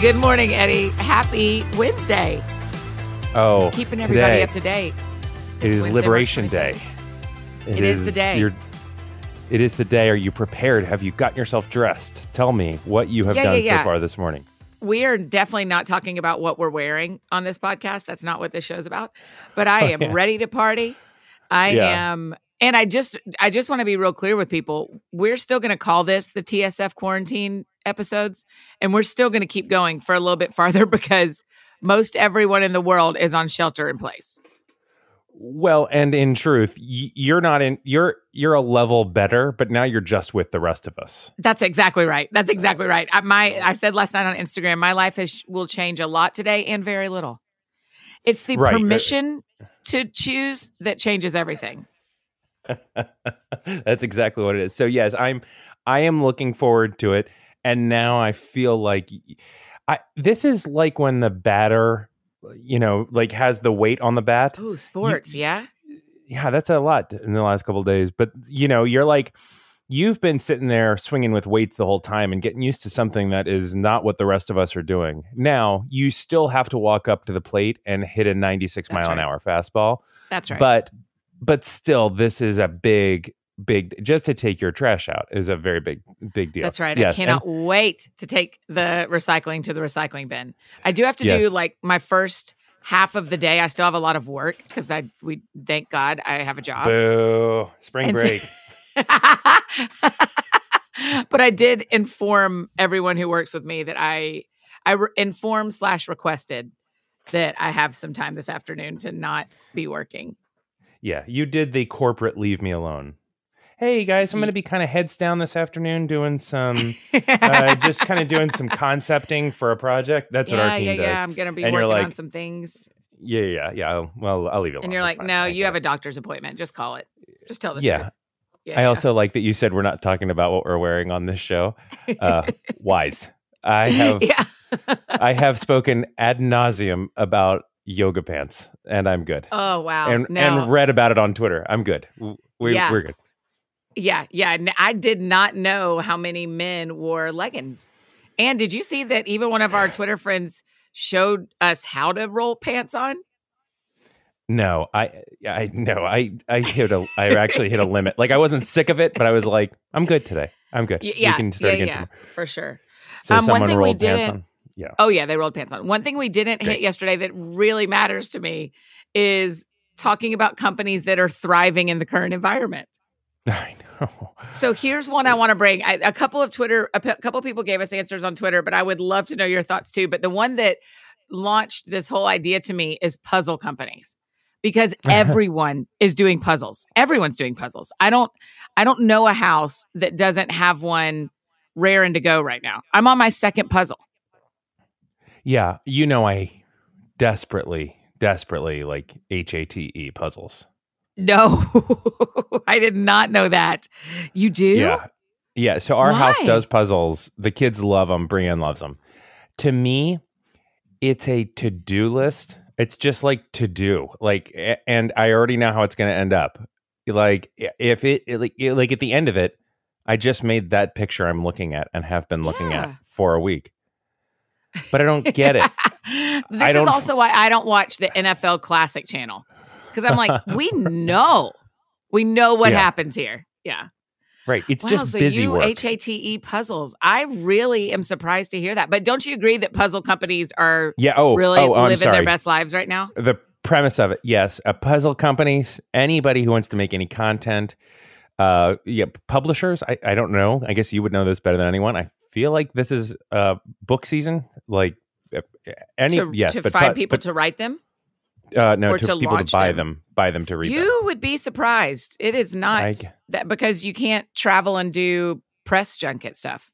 Good morning, Eddie. Happy Wednesday. Oh, Just keeping everybody today, up to date. It is Wednesday, Liberation Day. It is the day. it is the day. Are you prepared? Have you gotten yourself dressed? Tell me what you have Yeah, done yeah, yeah. so far this morning. We are definitely not talking about what we're wearing on this podcast. That's not what this show's about. But I oh, am Oh, yeah. ready to party. I am and I just I just want to be real clear with people. We're still going to call this the TSF quarantine episodes and we're still going to keep going for a little bit farther because most everyone in the world is on shelter in place. Well, and in truth, you're not in. You're you're a level better, but now you're just with the rest of us. That's exactly right. That's exactly right. I, my I said last night on Instagram, my life has will change a lot today and very little. It's the Right. permission to choose that changes everything. That's exactly what it is. So yes, I'm I am looking forward to it and now I feel like I this is like when the batter uh, you know like has the weight on the bat. Ooh, sports, yeah. Yeah, that's a lot in the last couple of days, but you know, you're like you've been sitting there swinging with weights the whole time and getting used to something that is not what the rest of us are doing. Now, you still have to walk up to the plate and hit a 96 That's mile an hour fastball. That's right. But but still, this is a big, big just to take your trash out is a very big, big deal. That's right. Yes, I and- cannot wait to take the recycling to the recycling bin. I do have to do like my first half of the day. I still have a lot of work because I we thank God I have a job. Boo! Spring And so- break. but I did inform everyone who works with me that I I re- informed slash requested that I have some time this afternoon to not be working. yeah, you did the corporate leave me alone. Hey guys, I'm going to be kind of heads down this afternoon doing some, uh, just kind of doing some concepting for a project. That's what our team yeah, does. yeah. I'm gonna be And working on some things, Yeah, yeah, yeah. Well, I'll leave it alone. and you're That's like, fine. "No, you have it. a doctor's appointment. Just call it. Just tell the Yeah. truth." Yeah, I yeah. also like that you said we're not talking about what we're wearing on this show. Uh, wise. I have yeah. I have spoken ad nauseum about yoga pants, and I'm good. oh wow. and no. and read about it on Twitter. I'm good. W- We, Yeah. We're good. Yeah, yeah. I did not know how many men wore leggings. And did you see that even one of our Twitter friends showed us how to roll pants on? No, I I no, I I hit a I actually hit a limit. Like I wasn't sick of it, but I was like, I'm good today. I'm good. Y- yeah, we can start yeah, again yeah, tomorrow. for sure. So Um, one someone rolled pants on. Yeah. Oh yeah, they rolled pants on. One thing we didn't hit yesterday that really matters to me is talking about companies that are thriving in the current environment. So here's one I want to bring. I, a couple of Twitter, a p- couple people gave us answers on Twitter, but I would love to know your thoughts too. But the one that launched this whole idea to me is puzzle companies because everyone is doing puzzles. Everyone's doing puzzles. I don't, I don't know a house that doesn't have one rare and to go right now. I'm on my second puzzle. Yeah, you know I desperately, desperately like H A T E puzzles. No, I did not know that. You do? Yeah. Yeah. So our house does puzzles. The kids love them. Brienne loves them. To me, it's a to do list. It's just like to do. Like, and I already know how it's going to end up. Like, if it, it- like, it- like at the end of it, I just made that picture I'm looking at and have been looking Yeah. at for a week. But I don't get it. this is also why I don't watch the NFL Classic channel because I'm like, we know, we know what Yeah. happens here. Yeah. Right. It's wow. just so busy you work. H A T E puzzles. I really am surprised to hear that. But don't you agree that puzzle companies are yeah. Oh, really oh, I'm living their best lives right now? the premise of it yes a puzzle companies anybody who wants to make any content uh yeah publishers I, I don't know i guess you would know this better than anyone i feel like this is uh book season like uh, any to, yes to but find pu- people but, to write them. Uh no or to, to people to buy them. them. buy them to read You them would be surprised. It is not I- that because you can't travel and do press junket stuff.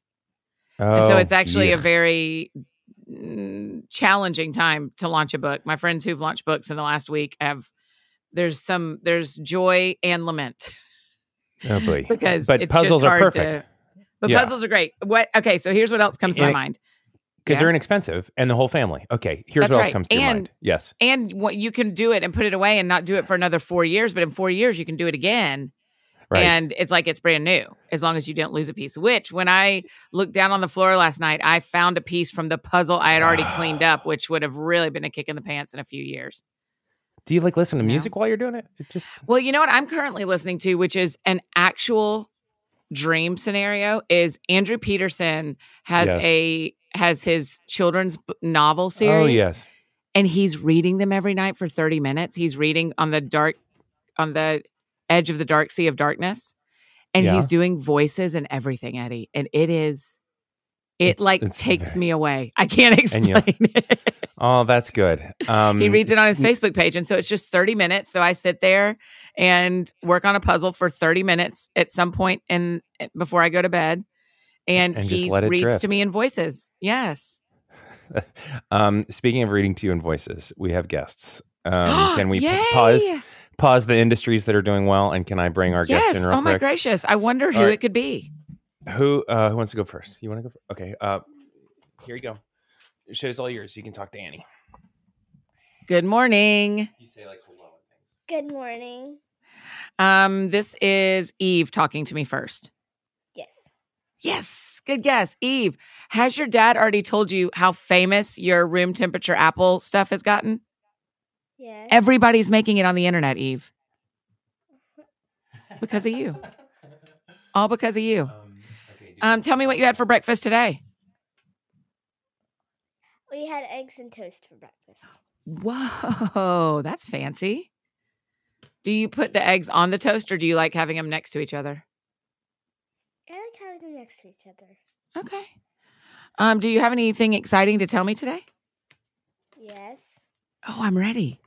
oh, and so it's actually a very mm, challenging time to launch a book. My friends who've launched books in the last week have there's some there's joy and lament oh boy because but it's puzzles just are hard perfect To, but Yeah. puzzles are great. What? Okay, so here's what else comes to my it- mind. Because they're inexpensive and the whole family okay here's That's what else comes to And- mind yes And what you can do it and put it away and not do it for another four years, but in four years you can do it again. Right. and it's like it's brand new as long as you don't lose a piece. Which, when I looked down on the floor last night, I found a piece from the puzzle I had already cleaned up, which would have really been a kick in the pants in a few years. Do you like listen to No. music while you're doing it? It just Well, you know what I'm currently listening to, which is an actual dream scenario, is Andrew Peterson has Yes. a has his children's novel Oh series, yes. and he's reading them every night for 30 minutes. He's reading on the dark, on the edge of the dark sea of darkness, and Yeah. he's doing voices and everything, Eddie, and it is. It It's- like it's takes very- me away. I can't And explain it. Oh, that's good. Um, he reads it on his Facebook page. And so it's just 30 minutes. So I sit there and work on a puzzle for 30 minutes at some point in before I go to bed. And, And he reads drift. to me in voices. Yes. um, speaking of reading to you in voices, we have guests. Um, can we p- Yay! pause pause the industries that are doing well, and can I bring our guest Yes. in real Oh my quick? gracious. I wonder who All right. it could be. Who uh, who wants to go first? You want to go? First? Okay. Uh, here you go. The show's all yours. You can talk to Annie. Good morning. You say like hello and things. Good morning. Um, this is Eve talking to me first. Yes. Yes. Good guess. Eve, has your dad already told you how famous your room temperature apple stuff has gotten? Yes. Everybody's making it on the internet, Eve. Because of you. All because of you. Um, okay, Um, you- tell me what you had for breakfast today. we had eggs and toast for breakfast. Whoa, that's fancy. Do you put the eggs on the toast or do you like having them next to each other? I like having them next to each other. Okay. Um, do you have anything exciting to tell me today? Yes. Oh, I'm ready.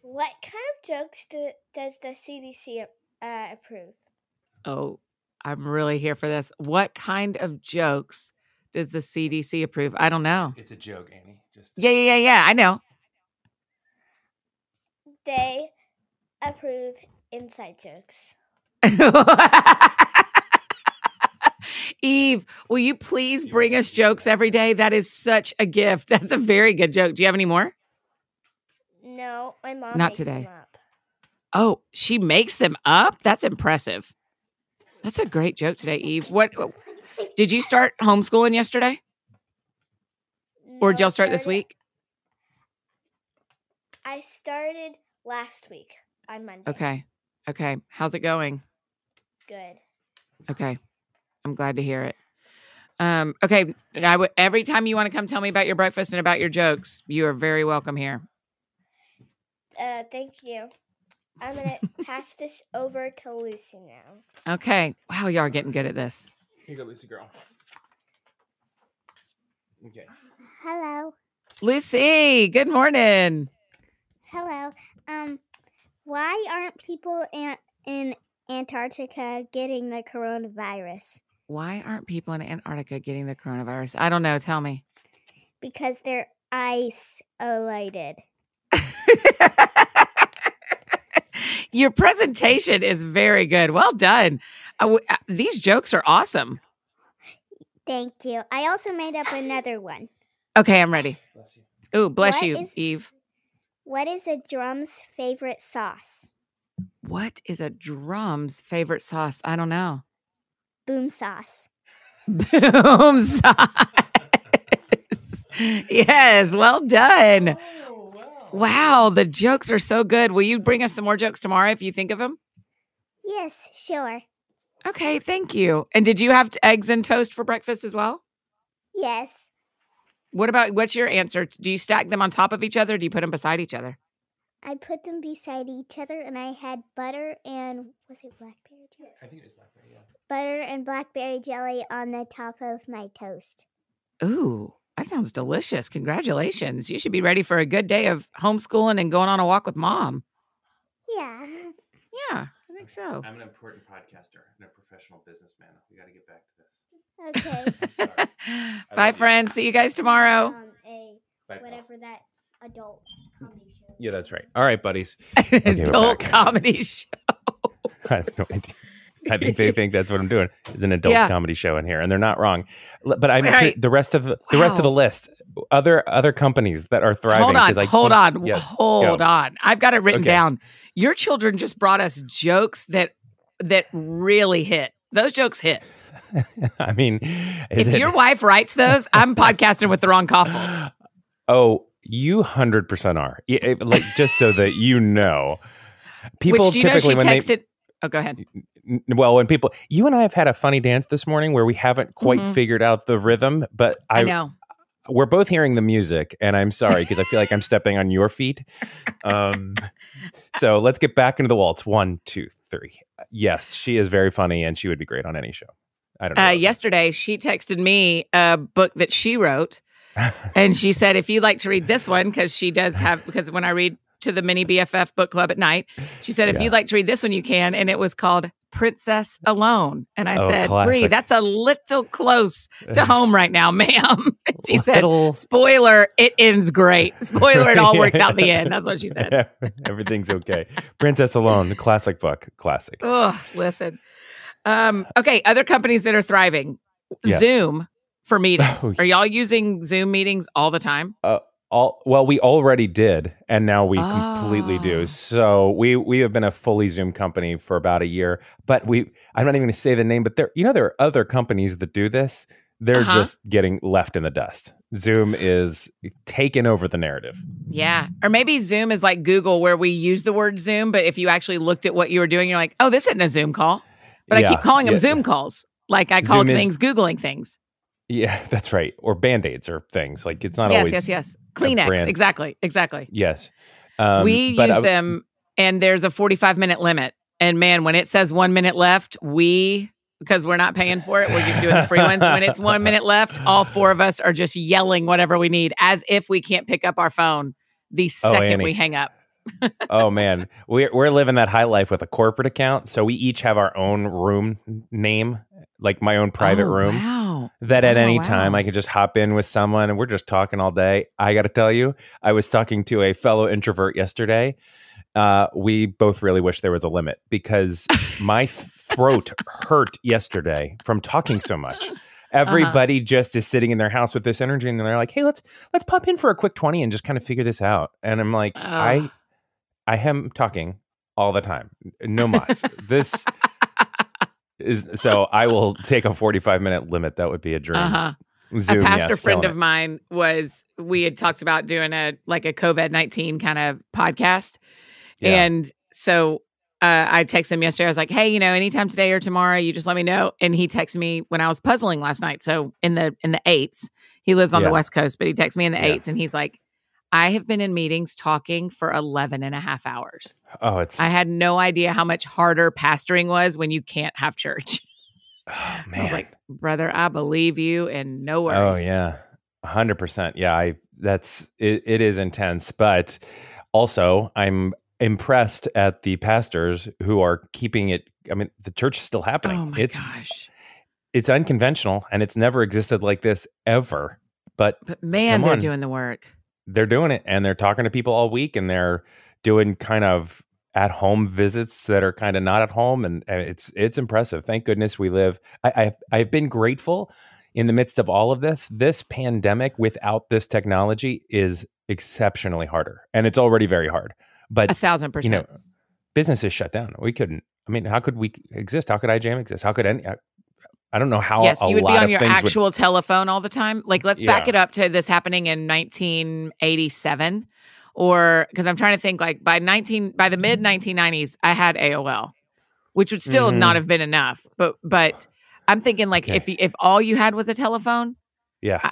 What kind of jokes do, does the CDC uh, approve? Oh, I'm really here for this. What kind of jokes does the CDC approve? I don't know. It's a joke, Annie. Just Yeah, yeah, yeah, yeah. I know. They approve inside jokes. Eve, will you please bring us jokes every day? That is such a gift. That's a very good joke. Do you have any more? No, my mom Not makes today. them up. Oh, she makes them up? That's impressive. That's a great joke today, Eve. What did you start homeschooling yesterday? Or did y'all I start this week? I started last week on Monday. Okay. Okay. How's it going? Good. Okay. I'm glad to hear it. Um, okay. I w- every time you want to come tell me about your breakfast and about your jokes, you are very welcome here. Uh, thank you. I'm gonna pass this over to Lucy now. Okay. Wow, y'all are getting good at this. here you go, Lucy girl. Okay. Hello. Lucy, good morning. Hello. Um, why aren't people in, in Antarctica getting the coronavirus? Why aren't people in Antarctica getting the coronavirus? I don't know. Tell me. Because they're isolated. Your presentation is very good. Well done. Uh, w- uh, these jokes are awesome. Thank you. I also made up another one. Okay, I'm ready. Bless you. Ooh, bless What you, is- Eve. What is a drum's favorite sauce? What is a drum's favorite sauce? I don't know. Boom sauce. Boom sauce. yes, well done. Oh, wow. Wow, the jokes are so good. Will you bring us some more jokes tomorrow if you think of them? Yes, sure. Okay, thank you. And did you have t- eggs and toast for breakfast as well? Yes. What about what's your answer? Do you stack them on top of each other? Or do you put them beside each other? I put them beside each other and I had butter and was it blackberry jelly? I think it was blackberry. Yeah. Butter and blackberry jelly on the top of my toast. Ooh, that sounds delicious. Congratulations. You should be ready for a good day of homeschooling and going on a walk with mom. Yeah. Yeah, I think so. I'm an important podcaster and a professional businessman. We got to get back to this. Okay. Bye, friends. See you guys tomorrow. um, a Bye, pals. whatever that adult comedy show. Yeah, that's right. All right, buddies. we're Adult comedy show. I have no idea. I think they think that's what I'm doing is an adult Yeah. comedy show in here, and they're not wrong. But I'm Right. the rest of the rest of the list. other other companies that are thriving. Hold on, I hold on, yes, hold go. on. I've got it written Okay. down. Your children just brought us jokes that that really hit. Those jokes hit. I mean, if it- your wife writes those, I'm podcasting with the wrong Kaufholzes. Oh, you hundred percent are. Like just so that you know, people Which do you know typically she when they texted? oh, go ahead. Well when people you and i have had a funny dance this morning where we haven't quite Mhm. figured out the rhythm but I, i, know. we're both hearing the music and i'm sorry because i feel like i'm stepping on your feet um so let's get back into the waltz one two three yes she is very funny and she would be great on any show i don't know Uh, yesterday, she texted me a book that she wrote, and she said, "If you'd like to read this one, because she does have, because when I read to the mini BFF book club at night, she said, if Yeah. you'd like to read this one, you can." And it was called Princess Alone, and I Oh, said, "Bree, that's a little close to home right now, ma'am." she said, Little- "Spoiler, it ends great. Spoiler, it all works out in the end." That's what she said. everything's okay princess alone classic book classic Oh, listen. Um, okay, other companies that are thriving. Yes. Zoom for meetings. Oh, Are y'all using Zoom meetings all the time? all well we already did and now we completely Oh. do so we we have been a fully zoom company for about a year but we i'm not even going to say the name but there you know there are other companies that do this they're Uh-huh. just getting left in the dust zoom is taking over the narrative Yeah. Or maybe Zoom is like Google where we use the word Zoom, but if you actually looked at what you were doing, you're like, oh, this isn't a Zoom call. But I keep calling them yeah. Zoom calls. Like I called Zoom is- things Googling things. Yeah that's right or band-aids or things like it's not yes, always yes, yes. Yes. Kleenex. Exactly. Exactly. yes um, we use I- them and there's a 45 minute limit. And man, when it says one minute left, we because we're not paying for it, we're doing the free ones. When it's one minute left, all four of us are just yelling whatever we need as if we can't pick up our phone the Oh, second Annie. we hang up. oh man, we're we're living that high life with a corporate account. So we each have our own room name, like my own private Oh, room. Wow. That at Oh, any time. I could just hop in with someone and we're just talking all day. I got to tell you, I was talking to a fellow introvert yesterday. Uh, we both really wish there was a limit because my throat hurt yesterday from talking so much. Uh-huh. Everybody just is sitting in their house with this energy, and they're like, "Hey, let's let's pop in for a quick twenty and just kind of figure this out." And I'm like, "I I am talking all the time. No mas. this is so I will take a 45 minute limit. That would be a dream. Uh-huh. Zoom, a pastor yes, friend of mine was we had talked about doing a like a covid-19 kind of podcast Yeah. and so uh, i texted him yesterday i was like hey you know anytime today or tomorrow you just let me know and he texted me when i was puzzling last night so in the in the eights he lives on Yeah. the west coast but he texted me in the Yeah. eights and he's like i have been in meetings talking for 11 and a half hours oh, it's i had no idea how much harder pastoring was when you can't have church oh, i man. was like brother i believe you and no worries. oh worries yeah, hundred percent. Yeah, I that's it, it is intense, but also I'm impressed at the pastors who are keeping it. I mean, the church is still happening. oh my it's gosh it's unconventional and it's never existed like this ever. But But man, they're on. doing the work. They're doing it and they're talking to people all week and they're doing kind of at home visits that are kind of not at home and and it's it's impressive. Thank goodness we live I, I i've been grateful in the midst of all of this. This pandemic without this technology is exceptionally harder and it's already very hard but A thousand you percent. know businesses shut down. We couldn't i mean how could we exist? How could ijam exist? How could any uh, I, I don't know how yes, you would be on your things would actual telephone all the time. Like, let's back it up to this happening in 1987, or because I'm trying to think. Like by 19 by the mid 1990s, I had AOL, which would still Mhm. not have been enough. But but I'm thinking like Okay. if if all you had was a telephone, yeah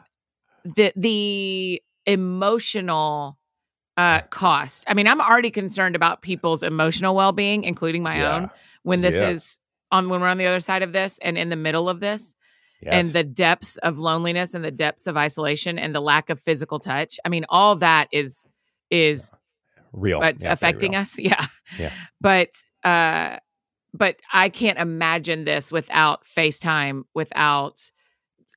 the the emotional uh cost. I mean, I'm already concerned about people's emotional well being, including my Yeah. own. When this Yeah. is on when we're on the other side of this and in the middle of this yes. and the depths of loneliness and the depths of isolation and the lack of physical touch. I mean, all that is is real uh, Yeah, affecting real. us. Yeah. Yeah. But uh but I can't imagine this without FaceTime, without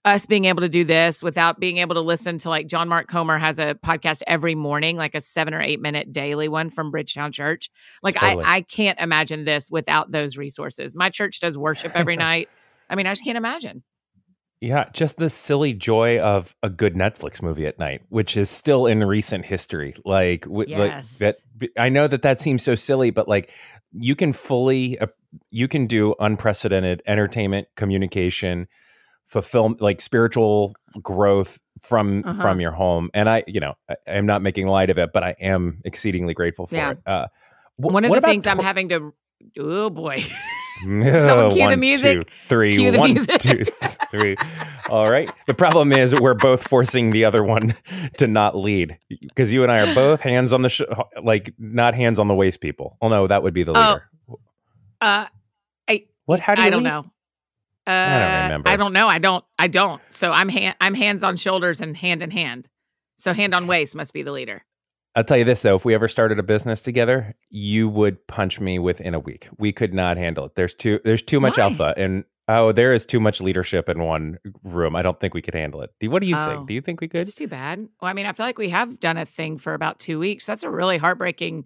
us being able to do this, without being able to listen to like John Mark Comer has a podcast every morning, like a seven or eight minute daily one from Bridgetown Church. Like Totally. I, I can't imagine this without those resources. My church does worship every night. I mean, I just can't imagine. Yeah, just the silly joy of a good Netflix movie at night, which is still in recent history. Like, w- Yes. like that. I know that that seems so silly, but like you can fully, uh, you can do unprecedented entertainment, communication, fulfill like spiritual growth from Uh-huh. from your home. And I, you know, I, I'm not making light of it, but I am exceedingly grateful for Yeah. it. Uh, wh- One of the things I'm having to. Oh boy. Someone cue the music. three, Cue the one, music. two, three. All right. The problem is we're both forcing the other one to not lead because you and I are both hands on the sh- like not hands on the waist people. Oh no, that would be the Oh, leader. Uh, I what? How do you? I don't lead? know. Uh, I don't remember. I don't know. I don't. I don't. So I'm hand. I'm hands on shoulders and hand in hand. So hand on waist must be the leader. I'll tell you this though: if we ever started a business together, you would punch me within a week. We could not handle it. There's too there's too much Why? alpha, and oh, there is too much leadership in one room. I don't think we could handle it. What do you Oh. think? Do you think we could? It's too bad. Well, I mean, I feel like we have done a thing for about two weeks. That's a really heartbreaking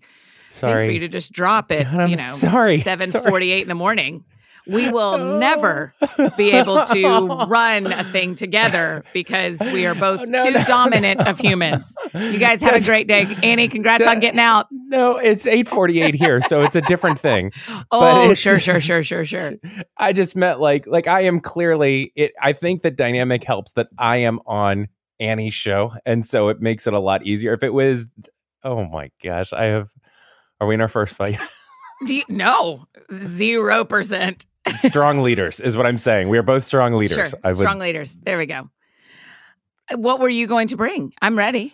thing for you to just drop it. God, you know, sorry. seven Sorry. forty-eight in the morning. We will never be able to run a thing together because we are both Oh, no, too no, dominant no. of humans. You guys have That's- a great day, Annie. Congrats on getting out. No, it's 8:48 here, so it's a different thing. Oh, sure, sure, sure, sure, sure. I just meant like like I am clearly it I think the dynamic helps that I am on Annie's show and so it makes it a lot easier. If it was oh my gosh, I have are we in our first fight? Do you, no, zero percent. Strong leaders is what I'm saying. We are both strong leaders. Sure, I would strong leaders. There we go. What were you going to bring? I'm ready.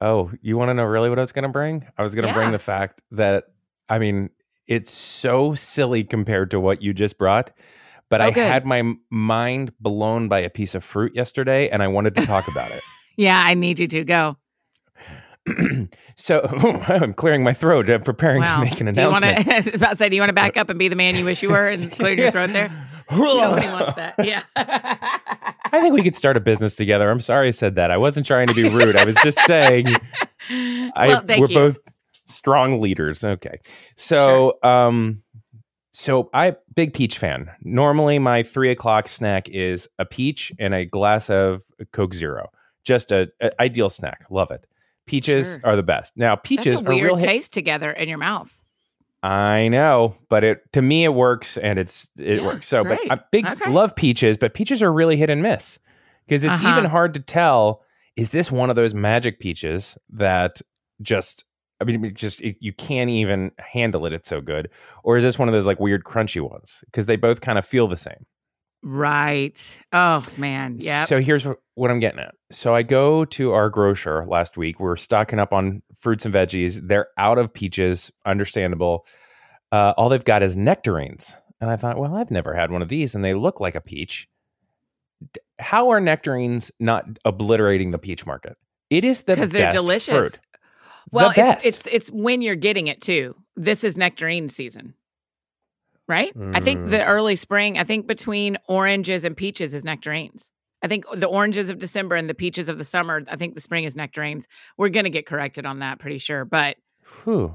Oh, you want to know really what I was going to bring? I was going to bring the fact that I mean, it's so silly compared to what you just brought, but Oh, I good. had my mind blown by a piece of fruit yesterday and I wanted to talk about it. Yeah, I need you to go. so I'm clearing my throat, I'm preparing Wow. to make an do you announcement. to? about to say, do you want to back up and be the man you wish you were and clear your throat there? Nobody wants that. Yeah. I think we could start a business together. I'm sorry I said that. I wasn't trying to be rude. I was just saying I, well, we're you. both strong leaders. Okay. So, um, so I big peach fan. Normally, my three o'clock snack is a peach and a glass of Coke Zero. Just a, a ideal snack. Love it. Peaches Sure. are the best. Now, peaches That's a are real weird hit- taste together in your mouth. I know, but it to me it works and it's it Yeah, works. So, great. but I big Okay. love peaches, but peaches are really hit and miss because it's Uh-huh. even hard to tell. Is this one of those magic peaches that just I mean, just it, you can't even handle it? It's so good, or is this one of those like weird crunchy ones? Because they both kind of feel the same. Right. Oh man. Yeah. So here's what, I'm getting at. So I go to our grocer last week. We're stocking up on fruits and veggies. They're out of peaches, understandable. Uh, all they've got is nectarines. And I thought, well, I've never had one of these, and they look like a peach. How are nectarines not obliterating the peach market? It is the Because they're delicious. fruit. Well, the it's it's it's when you're getting it too. This is nectarine season. Right? I think Mm. the early spring, I think between oranges and peaches is nectarines. I think the oranges of December and the peaches of the summer, I think the spring is nectarines. We're going to get corrected on that pretty sure, but Whew.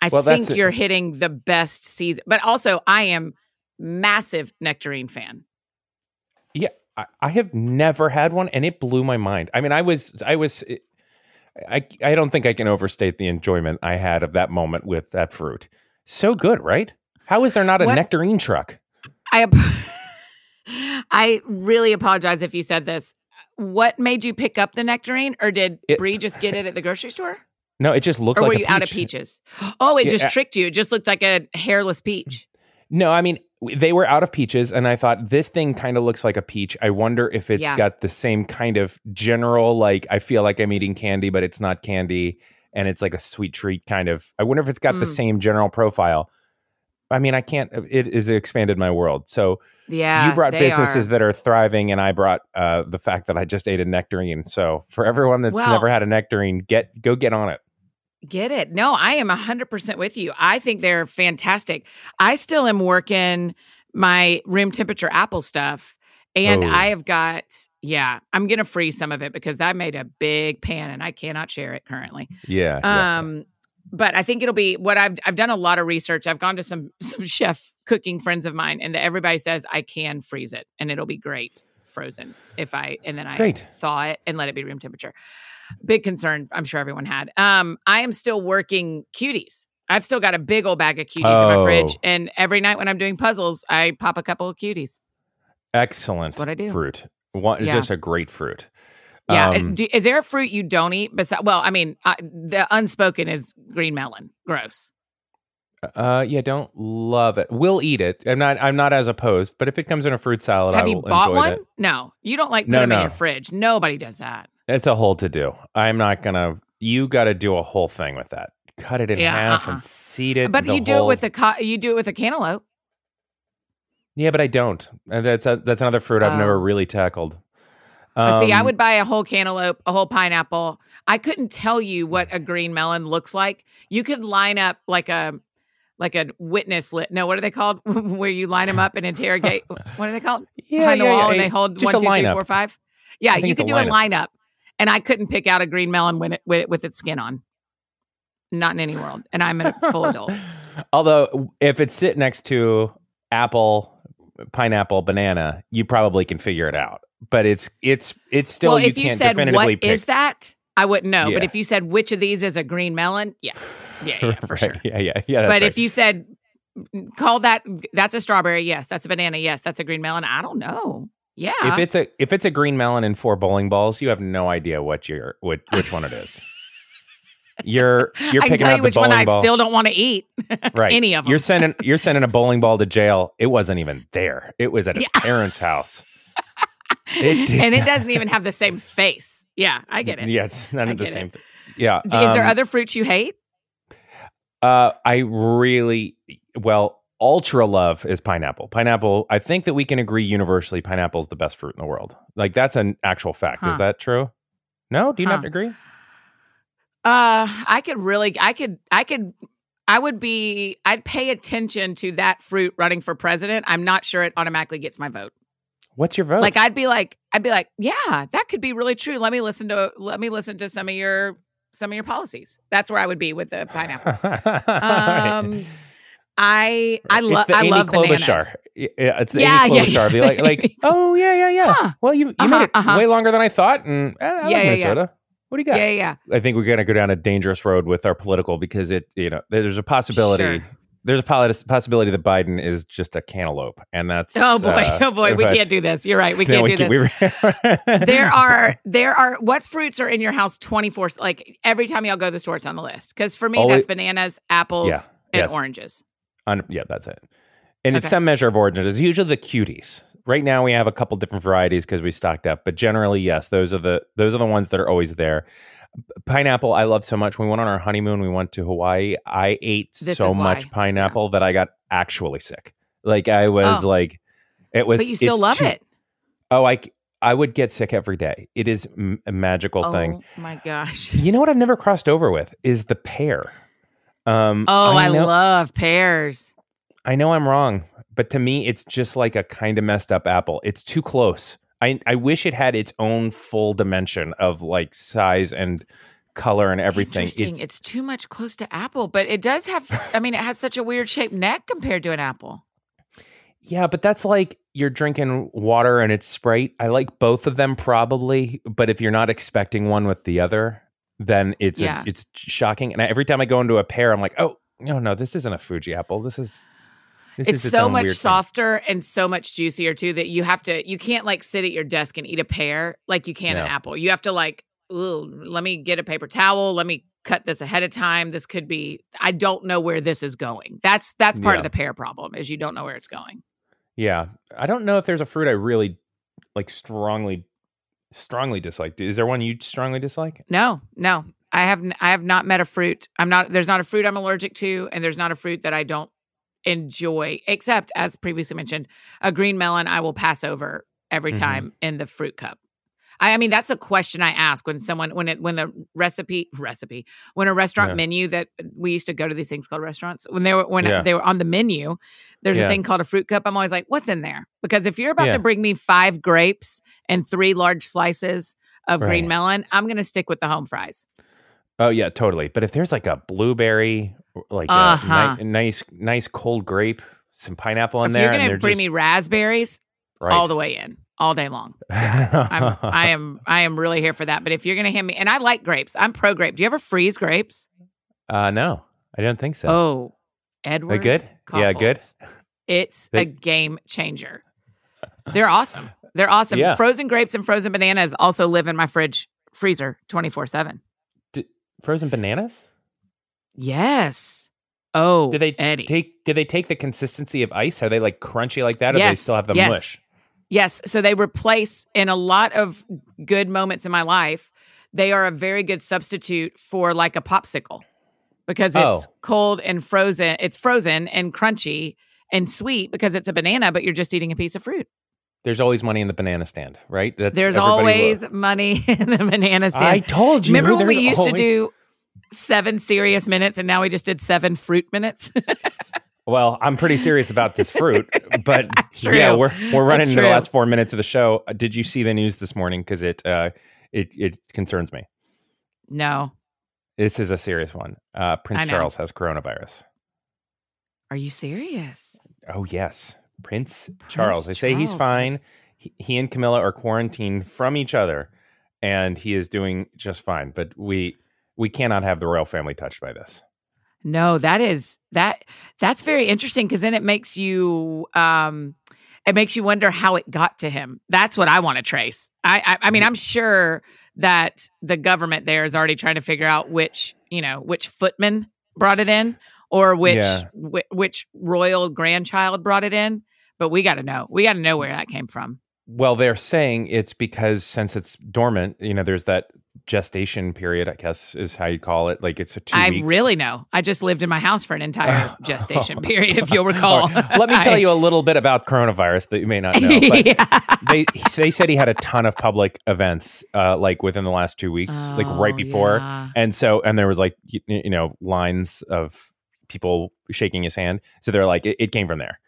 I Well, think you're hitting the best season. But also, I am massive nectarine fan. Yeah, I, I have never had one, and it blew my mind. I mean, I was, I was, I, I don't think I can overstate the enjoyment I had of that moment with that fruit. So good, right? How is there not a What- nectarine truck? I I really apologize if you said this. What made you pick up the nectarine, or did It- Bree just get it at the grocery store, No, it just looked. or like were a you out of peach. peaches? Oh, it Yeah, just uh, tricked you. It just looked like a hairless peach. No, I mean they were out of peaches, and I thought this thing kind of looks like a peach. I wonder if it's Yeah. got the same kind of general, like I feel like I'm eating candy, but it's not candy, and it's like a sweet treat kind of. I wonder if it's got the Mm. same general profile. I mean, I can't. It has expanded my world. So Yeah, you brought businesses are. that are thriving, and I brought uh, the fact that I just ate a nectarine. So for everyone that's Well- never had a nectarine, get go get on it. Get it? No, I am 100% with you. I think they're fantastic. I still am working my room temperature apple stuff. And Oh. I have got, yeah, I'm going to freeze some of it because I made a big pan and I cannot share it currently. Yeah. yeah. But I think it'll be what I've I've done a lot of research. I've gone to some some chef cooking friends of mine, and everybody says I can freeze it, and it'll be great. frozen if I and then I Great. thaw it and let it be room temperature. Big concern, I'm sure everyone had. Um, I am still working cuties. I've still got a big old bag of cuties in my fridge, Oh. and every night when I'm doing puzzles, I pop a couple of cuties. Excellent That's what I do. fruit. One, Yeah. Just a great fruit. Yeah. Um, do, is there a fruit you don't eat? Besides, well, I mean, I, the unspoken is green melon. Gross. Uh, yeah, don't love it. We'll eat it. I'm not. I'm not as opposed. But if it comes in a fruit salad, Have I you bought one? it. No, you don't like put No, them in your fridge. Nobody does that. It's a whole to do. I'm not gonna. You got to do a whole thing with that. Cut it in Yeah, half uh-uh. and seed it. But you do whole- it with a co- you do it with a cantaloupe. Yeah, but I don't. And that's a, that's another fruit I've never Oh. really tackled. Uh, See, I Um, would buy a whole cantaloupe, a whole pineapple. I couldn't tell you what a green melon looks like. You could line up like a like a witness lit. No, what are they called? Where you line them up and interrogate. what are they called? Yeah, Behind the wall yeah, and they hold one, two, three, lineup. four, five. Yeah, you could do a lineup, and I couldn't pick out a green melon when it with, it, with its skin on. Not in any world, and I'm a full adult. Although, if it's sit next to apple, pineapple, banana, you probably can figure it out. But it's it's it's still well, you if you can't said definitively what pick. is that, I wouldn't know. But if you said which of these is a green melon, yeah, yeah, yeah, for Right. sure. Yeah, yeah, yeah. that's but right. if you said call that that's a strawberry, yes, that's a banana, yes, that's a green melon. I don't know. Yeah, if it's a if it's a green melon and four bowling balls, you have no idea what you're what which one it is. You're you're I can picking tell out you the which one I ball. still don't want to eat. right. any of You're sending you're sending a bowling ball to jail. It wasn't even there. It was at a Yeah. parent's house. It and it not- doesn't even have the same face. Yeah, I get it. Yeah, it's of the it. same thing. Yeah. Is there um, other fruits you hate? Uh, I really well ultra love is pineapple. Pineapple. I think that we can agree universally, pineapple is the best fruit in the world. Like that's an actual fact. Huh. Is that true? No, do you Huh. not agree? Uh, I could really, I could, I could, I would be, I'd pay attention to that fruit running for president. I'm not sure it automatically gets my vote. What's your vote? Like I'd be like, I'd be like, yeah, that could be really true. Let me listen to, let me listen to some of your, some of your policies. That's where I would be with the pineapple. Um, I, I It's love, the I Amy love Klobuchar. bananas. Yeah, it's the Yeah, Amy yeah, Klobuchar. Be yeah. like, like, oh yeah, yeah, yeah. Huh. Well, you you Uh-huh, made it uh-huh. way longer than I thought, and eh, I like Yeah, yeah, yeah. Minnesota. What do you got? Yeah, yeah. I think we're going to go down a dangerous road with our political because it, you know, there's a possibility. Sure. There's a possibility that Biden is just a cantaloupe, and that's Oh boy, uh, oh boy, we can't do this. You're right, we can't do this. we- there are there are what fruits are in your house 24 like every time y'all go to the store it's on the list because for me Always- that's bananas apples Yeah, and yes. oranges yeah, that's it. And it's some measure of. It's usually the cuties. Right now, we have a couple different varieties because we stocked up, but generally, yes, those are the those are the ones that are always there. Pineapple, I love so much. When we went on our honeymoon. We went to Hawaii. I ate This so much pineapple that I got actually sick. Like I was Oh. like, it was. but you still love too- it Oh, I I would get sick every day. It is a magical oh thing. my gosh You know what I've never crossed over with is the pear. Um, oh i, know, love pears I know I'm wrong, but to me, it's just like a kind of messed up apple. It's too close. I I wish it had its own full dimension of like size and color and everything. Interesting. It's, too much close to apple but it does have i mean it has such a weird shaped neck compared to an apple yeah, but that's like you're drinking water and it's Sprite. I like both of them probably, but if you're not expecting one with the other, then it's a- it's shocking. And I, every time I go into a pear, I'm like, oh no, no, this isn't a Fuji apple. This is this it's is so much weird thing. softer and so much juicier too that you have to you can't like sit at your desk and eat a pear like you can an apple. You have to like ooh let me get a paper towel. Let me cut this ahead of time. This could be i don't know where this is going. That's that's part of the pear problem is you don't know where it's going. Yeah, I don't know if there's a fruit I really like strongly strongly dislike. Is there one you strongly dislike? no no. I have I have not met a fruit. I'm not there's not a fruit i'm allergic to and there's not a fruit that i don't enjoy except as previously mentioned a green melon i will pass over every Mhm. time in the fruit cup I, I mean that's a question i ask when someone when it when the recipe recipe when a restaurant Yeah. menu that we used to go to these things called restaurants when they were when Yeah. they were on the menu there's Yeah. a thing called a fruit cup i'm always like what's in there because if you're about to bring me five grapes and three large slices of green melon i'm going to stick with the home fries Oh yeah, totally. But if there's like a blueberry, like Uh-huh. a ni- nice nice cold grape, some pineapple in if there, you're they're to bring just me raspberries right. all the way in all day long. I'm, I am I am really here for that. But if you're gonna hand me, and I like grapes, I'm pro grape. Do you ever freeze grapes? uh, no, I don't think so. Oh, Edward. they good? Yeah, good. It's They- a game changer. They're awesome. They're awesome. Yeah. Frozen grapes and frozen bananas also live in my fridge freezer 24 7. Frozen bananas? Yes. Oh, Did they Eddie. take? Did they take the consistency of ice? Are they like crunchy like that, or they Yes, still have the yes. mush? Yes. So they replace in a lot of good moments in my life, they are a very good substitute for like a popsicle because it's Oh. cold and frozen. It's frozen and crunchy and sweet because it's a banana, but you're just eating a piece of fruit. There's always money in the banana stand, right? That's There's always lo- money in the banana stand. I told you. Remember when we used to do seven serious minutes and now we just did seven fruit minutes? Well, I'm pretty serious about this fruit, but yeah, we're we're running into the last four minutes of the show. Uh, Did you see the news this morning? Because it uh, it it concerns me. no. This is a serious one. Uh, Prince. Charles has coronavirus. Are you serious? Oh yes, Prince Charles. They say he's fine. He, he and Camilla are quarantined from each other, and he is doing just fine. But we we cannot have the royal family touched by this. No, that is that that's very interesting because then it makes you um it makes you wonder how it got to him. That's what I want to trace. I I, I mean, I'm sure that the government there is already trying to figure out which, you know, which footman brought it in or which Yeah. whi- which royal grandchild brought it in, but we got to know. We got to know where that came from. Well, they're saying it's because since it's dormant, you know, there's that gestation period. I guess is how you call it. Like it's a two I weeks. really know. I just lived in my house for an entire gestation period, if you'll recall. right. Let me tell I- you a little bit about coronavirus that you may not know. But yeah. they they said he had a ton of public events, uh, like within the last two weeks, like right Oh, before, yeah. and so and there was like you, you know lines of people shaking his hand. So they're like it, it came from there.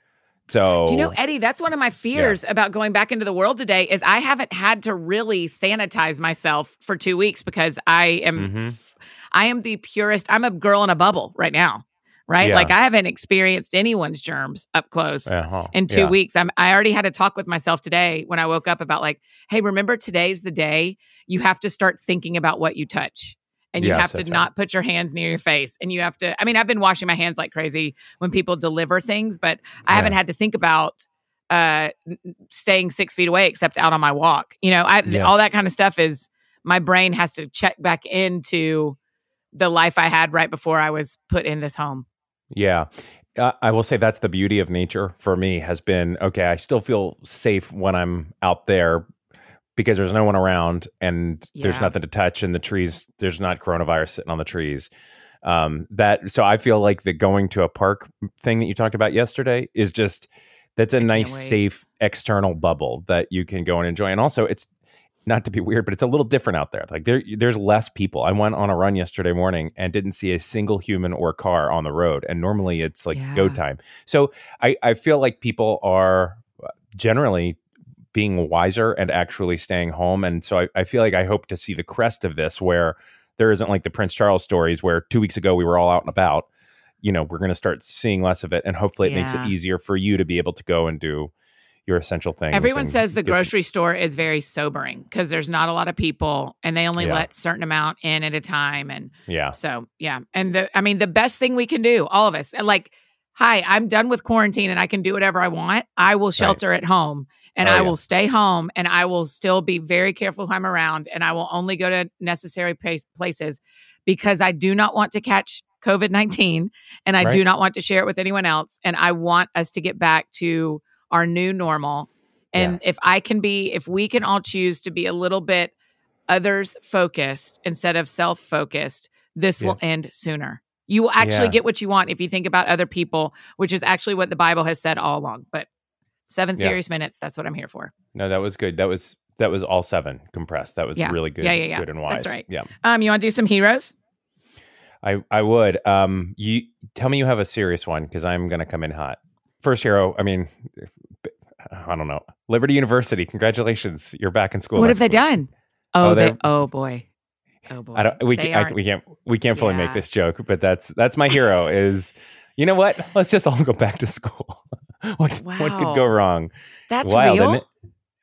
So Do you know, Eddie? That's one of my fears about going back into the world today. Is I haven't had to really sanitize myself for two weeks because I am, Mhm. I am the purest. I'm a girl in a bubble right now, right? Yeah. Like I haven't experienced anyone's germs up close Uh-huh. in two Yeah. weeks. I'm. I already had a talk with myself today when I woke up about like, hey, remember today's the day you have to start thinking about what you touch. And you Yes, have to that's right. not put your hands near your face. And you have to, I mean, I've been washing my hands like crazy when people deliver things, but I haven't had to think about uh staying six feet away except out on my walk you know i Yes. all that kind of stuff is my brain has to check back into the life i had right before i was put in this home Yeah. Uh, I will say that's the beauty of nature for me has been okay, I still feel safe when I'm out there because there's no one around and there's nothing to touch and the trees there's not coronavirus sitting on the trees. Um that so I feel like the going to a park thing that you talked about yesterday is just that's a nice safe external bubble that you can go and enjoy and also it's not to be weird, but it's a little different out there. Like there, there's less people. I went on a run yesterday morning and didn't see a single human or car on the road. And normally it's like go time. So I, I feel like people are generally being wiser and actually staying home. And so I, I feel like I hope to see the crest of this where there isn't like the Prince Charles stories where two weeks ago we were all out and about. You know, we're going to start seeing less of it. And hopefully it makes it easier for you to be able to go and do your essential things. everyone says the grocery store is very sobering because there's not a lot of people and they only Yeah. let certain amount in at a time and yeah. So yeah, and the I mean the best thing we can do, all of us, like, hi, I'm done with quarantine and I can do whatever I want. I will shelter at home and Oh, I yeah. will stay home and I will still be very careful who I'm around and I will only go to necessary place, places because I do not want to catch COVID nineteen and I do not want to share it with anyone else and I want us to get back to our new normal. And if I can be, if we can all choose to be a little bit others focused instead of self focused, this Yeah. will end sooner. You will actually Yeah. get what you want if you think about other people, which is actually what the Bible has said all along. But seven Yeah. serious minutes, that's what I'm here for. No, that was good. That was that was all seven compressed. That was Yeah. really good. Yeah, yeah, yeah. Good and wise. That's right. Yeah. Um, you want to do some heroes? I I would. Um you tell me you have a serious one because I'm gonna come in hot. First hero, I mean I don't know. Liberty University, congratulations. You're back in school. what have they week. done? Oh, Oh, they, oh boy. Oh boy. I don't we can, I, we can't we can't fully make this joke, but that's that's my hero is you know what? Let's just all go back to school. what what could go wrong? That's Wild, real. isn't it?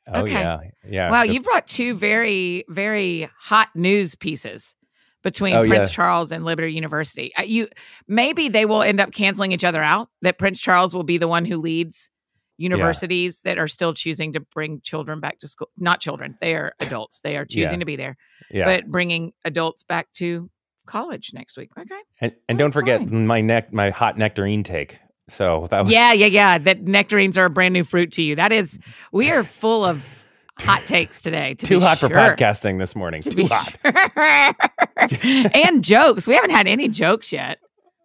Oh Okay. yeah, yeah. Wow, you've brought two very, very hot news pieces between Oh, Prince yeah. Charles and Liberty University. Uh, You maybe they will end up canceling each other out. That Prince Charles will be the one who leads universities that are still choosing to bring children back to school. Not children; they are adults. They are choosing Yeah. to be there, yeah. but bringing adults back to college next week. Okay. and and Oh, don't forget fine. my neck, my hot nectarine take. So that was Yeah, yeah, yeah. That nectarines are a brand new fruit to you. That is, we are full of hot takes today. To too hot for podcasting this morning. To Too be hot. sure. and jokes. We haven't had any jokes yet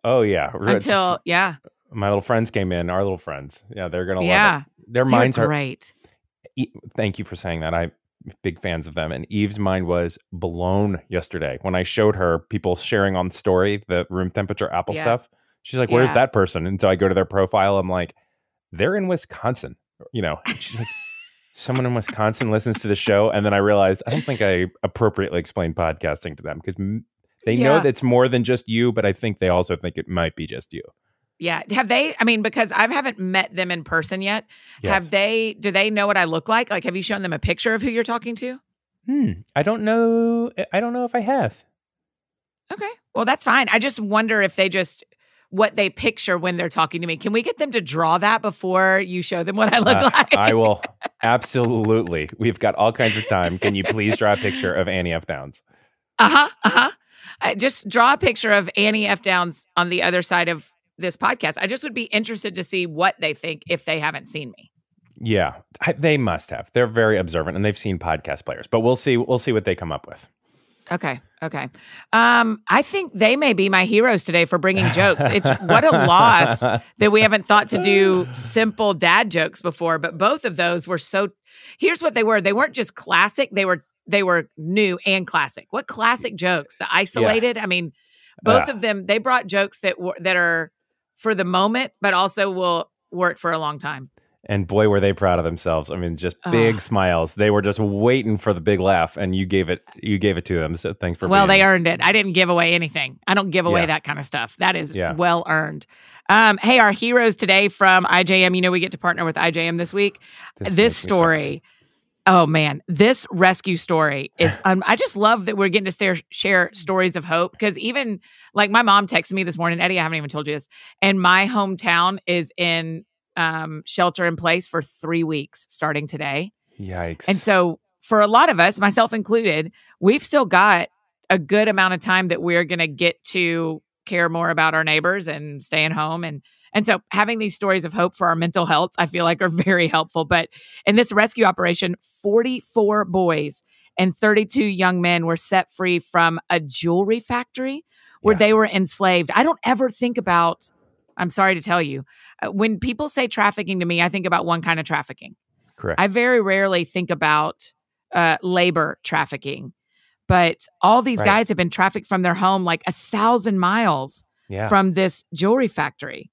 Oh yeah. Until yeah, my little friends came in. Our little friends. Yeah, they're gonna love yeah. it. Their They're minds are great. E- thank you for saying that. I'm big fans of them. And Eve's mind was blown yesterday when I showed her people sharing on story the room temperature Apple Yeah. stuff. She's like, "Where's Yeah. that person?" And so I go to their profile. I'm like, "They're in Wisconsin." You know, she's like, "Someone in Wisconsin listens to the show." And then I realized I don't think I appropriately explained podcasting to them because they know Yeah. that it's more than just you, but I think they also think it might be just you. Yeah. Have they? I mean, because I haven't met them in person yet. Yes. Have they? Do they know what I look like? Like, have you shown them a picture of who you're talking to? Hmm. I don't know. I don't know if I have. Okay. Well, that's fine. I just wonder if they just what they picture when they're talking to me. Can we get them to draw that before you show them what I look Uh, like? I will absolutely. We've got all kinds of time. Can you please draw a picture of Annie F. Downs? Uh huh. Uh huh. I just draw a picture of Annie F. Downs on the other side of this podcast. I just would be interested to see what they think if they haven't seen me. Yeah, I, they must have. They're very observant, and they've seen podcast players. But we'll see. We'll see what they come up with. Okay. Okay. Um, I think they may be my heroes today for bringing jokes. It's what a loss that we haven't thought to do simple dad jokes before, but both of those were so Here's what they were. They weren't just classic, they were they were new and classic. What classic jokes? The isolated? I mean, both of them they brought jokes that were that are for the moment but also will work for a long time. And boy, were they proud of themselves. I mean, just big smiles. They were just waiting for the big laugh, and you gave it. You gave it to them. So thanks for. well, they earned it. I didn't give away anything. I don't give away Yeah. that kind of stuff. That is Yeah. well earned. Um, hey, our heroes today from IJM. You know, we get to partner with IJM this week. This, makes me so story. Oh man, this rescue story is. Um, I just love that we're getting to share, share stories of hope because even like my mom texted me this morning, Eddie. I haven't even told you this, and my hometown is in um, shelter in place for three weeks starting today. Yikes! And so, for a lot of us, myself included, we've still got a good amount of time that we're going to get to care more about our neighbors and staying home. And and so, having these stories of hope for our mental health, I feel like are very helpful. But in this rescue operation, 44 boys and 32 young men were set free from a jewelry factory where Yeah. they were enslaved. I don't ever think about. I'm sorry to tell you, uh, when people say trafficking to me, I think about one kind of trafficking. correct. I very rarely think about uh, labor trafficking, but all these Right. guys have been trafficked from their home like a thousand miles yeah. from this jewelry factory,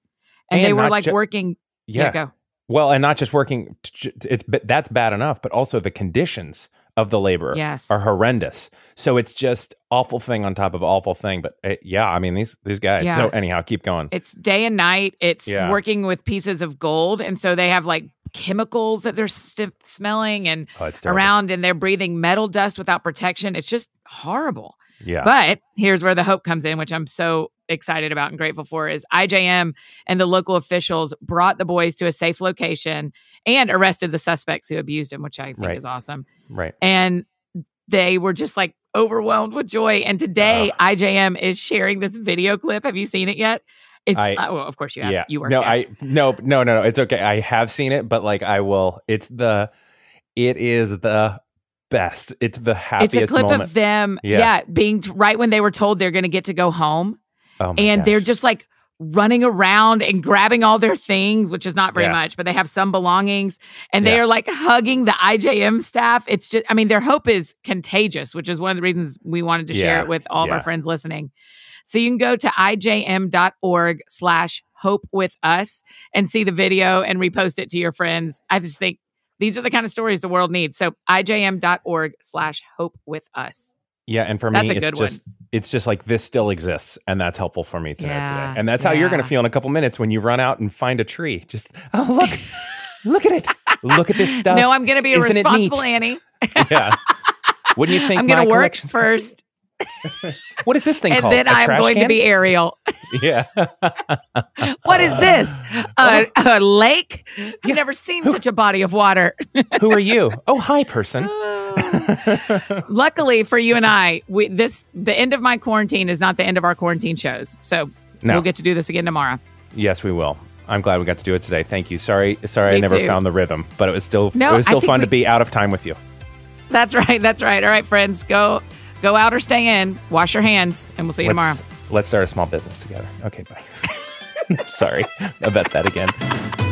and, And they were like ju- working. yeah. go. Well, and not just working. It's that's bad enough, but also the conditions of the labor Yes. are horrendous. So it's just awful thing on top of awful thing. But uh, yeah, I mean these these guys. Yeah. So anyhow, keep going. It's day and night. It's Yeah. working with pieces of gold, and so they have like chemicals that they're st- smelling and oh, around, and they're breathing metal dust without protection. It's just horrible. Yeah. But here's where the hope comes in, which I'm so excited about and grateful for is IJM and the local officials brought the boys to a safe location and arrested the suspects who abused him, which I think Right. is awesome. right. And they were just like overwhelmed with joy. And today Oh. IJM is sharing this video clip. Have you seen it yet? It's I- uh, well, of course you have. Yeah. You were no, I no no no no. It's okay. I have seen it, but like I will. It's the. It is the best. It's the happiest. it's a clip moment. of them, Yeah. yeah. being right when they were told they're going to get to go home. oh and they're just like running around and grabbing all their things, which is not very Yeah. much, but they have some belongings and they Yeah. are like hugging the IJM staff. It's just, I mean, their hope is contagious, which is one of the reasons we wanted to share it with all of our friends listening. So you can go to ijm.org slash hope with us and see the video and repost it to your friends. I just think these are the kind of stories the world needs. So ijm.org slash hope with us. Yeah, and for That's me, a it's good one. just it's just like this still exists, and that's helpful for me to know today. And that's how you're going to feel in a couple minutes when you run out and find a tree. Just oh look, look at it, Look at this stuff. no, I'm going to be a Isn't it responsible? Annie. yeah. Wouldn't you think I'm going to work collection's- first, What is this thing and called? then I'm going to be Ariel. Yeah. What is this? A, a lake? I've Yeah. never seen such a body of water. Who are you? Oh, hi, person. Oh. Luckily for you and I, we this the end of my quarantine is not the end of our quarantine shows. So No. we'll get to do this again tomorrow. Yes, we will. I'm glad we got to do it today. Thank you. Sorry, sorry, I Me never too. found the rhythm, but it was still No, it was I still think fun to be out of time with you. That's right. That's right. All right, friends, go go out or stay in. Wash your hands, and we'll see you tomorrow. Let's let's start a small business together. Okay, bye. sorry about that again.